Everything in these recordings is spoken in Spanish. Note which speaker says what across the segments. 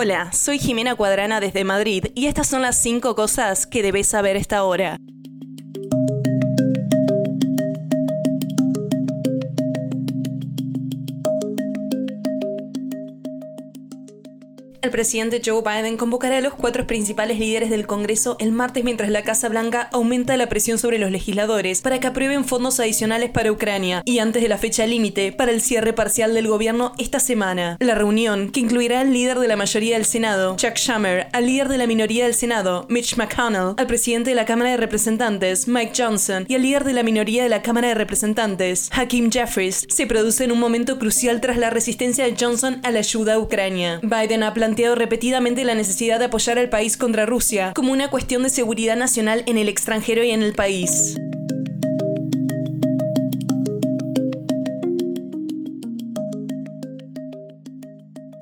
Speaker 1: Hola, soy Jimena Cuadrana desde Madrid y estas son las 5 cosas que debes saber esta hora. El presidente Joe Biden convocará a los cuatro principales líderes del Congreso el martes mientras la Casa Blanca aumenta la presión sobre los legisladores para que aprueben fondos adicionales para Ucrania y antes de la fecha límite para el cierre parcial del gobierno esta semana. La reunión, que incluirá al líder de la mayoría del Senado, Chuck Schumer, al líder de la minoría del Senado, Mitch McConnell, al presidente de la Cámara de Representantes, Mike Johnson, y al líder de la minoría de la Cámara de Representantes, Hakeem Jeffries, se produce en un momento crucial tras la resistencia de Johnson a la ayuda a Ucrania. Biden ha planteado repetidamente la necesidad de apoyar al país contra Rusia como una cuestión de seguridad nacional en el extranjero y en el país.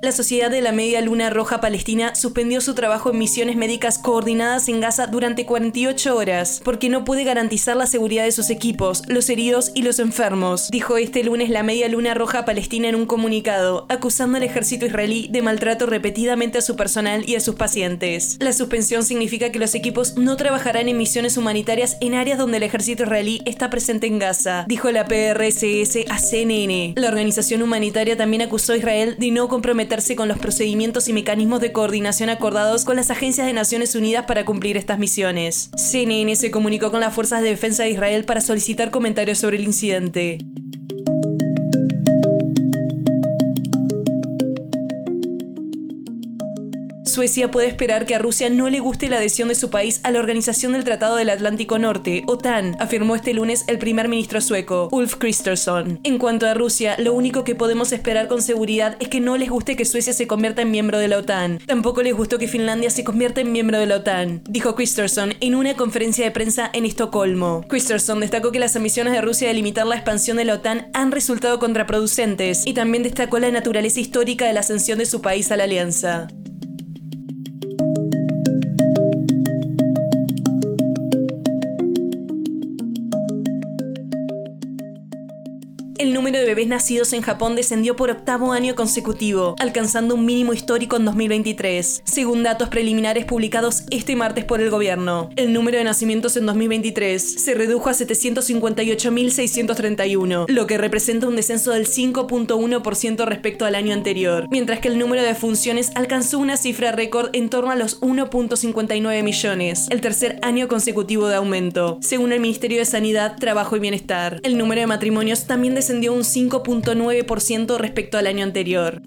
Speaker 1: La Sociedad de la Media Luna Roja Palestina suspendió su trabajo en misiones médicas coordinadas en Gaza durante 48 horas, porque no puede garantizar la seguridad de sus equipos, los heridos y los enfermos, dijo este lunes la Media Luna Roja Palestina en un comunicado, acusando al ejército israelí de maltrato repetidamente a su personal y a sus pacientes. La suspensión significa que los equipos no trabajarán en misiones humanitarias en áreas donde el ejército israelí está presente en Gaza, dijo la PRSS a CNN. La organización humanitaria también acusó a Israel de no comprometer con los procedimientos y mecanismos de coordinación acordados con las agencias de Naciones Unidas para cumplir estas misiones. CNN se comunicó con las Fuerzas de Defensa de Israel para solicitar comentarios sobre el incidente. Suecia puede esperar que a Rusia no le guste la adhesión de su país a la Organización del Tratado del Atlántico Norte, OTAN, afirmó este lunes el primer ministro sueco, Ulf Kristersson. En cuanto a Rusia, lo único que podemos esperar con seguridad es que no les guste que Suecia se convierta en miembro de la OTAN. Tampoco les gustó que Finlandia se convierta en miembro de la OTAN, dijo Kristersson en una conferencia de prensa en Estocolmo. Kristersson destacó que las ambiciones de Rusia de limitar la expansión de la OTAN han resultado contraproducentes y también destacó la naturaleza histórica de la ascensión de su país a la alianza. El número de bebés nacidos en Japón descendió por octavo año consecutivo, alcanzando un mínimo histórico en 2023, según datos preliminares publicados este martes por el gobierno. El número de nacimientos en 2023 se redujo a 758.631, lo que representa un descenso del 5.1% respecto al año anterior, mientras que el número de funciones alcanzó una cifra récord en torno a los 1.59 millones, el tercer año consecutivo de aumento, según el Ministerio de Sanidad, Trabajo y Bienestar. El número de matrimonios también descendió un 5.9% respecto al año anterior.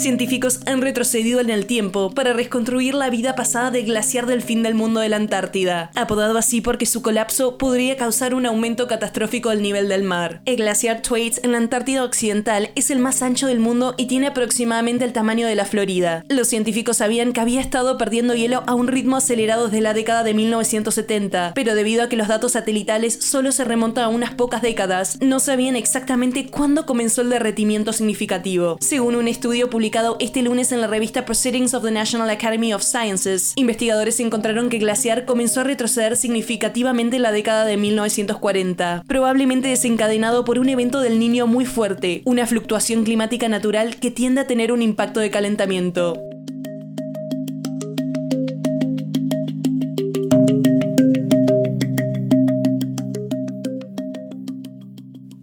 Speaker 1: Científicos han retrocedido en el tiempo para reconstruir la vida pasada del glaciar del fin del mundo de la Antártida, apodado así porque su colapso podría causar un aumento catastrófico del nivel del mar. El glaciar Thwaites en la Antártida Occidental es el más ancho del mundo y tiene aproximadamente el tamaño de la Florida. Los científicos sabían que había estado perdiendo hielo a un ritmo acelerado desde la década de 1970, pero debido a que los datos satelitales solo se remontan a unas pocas décadas, no sabían exactamente cuándo comenzó el derretimiento significativo. Según un estudio este lunes en la revista Proceedings of the National Academy of Sciences, investigadores encontraron que el glaciar comenzó a retroceder significativamente en la década de 1940, probablemente desencadenado por un evento del niño muy fuerte, una fluctuación climática natural que tiende a tener un impacto de calentamiento.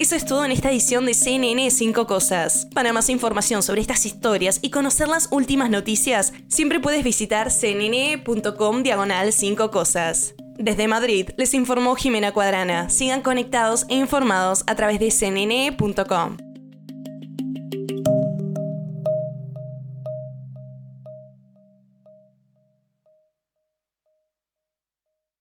Speaker 1: Eso es todo en esta edición de CNN 5 Cosas. Para más información sobre estas historias y conocer las últimas noticias, siempre puedes visitar cnn.com diagonal 5 Cosas. Desde Madrid les informó Jimena Cuadrana. Sigan conectados e informados a través de cnn.com.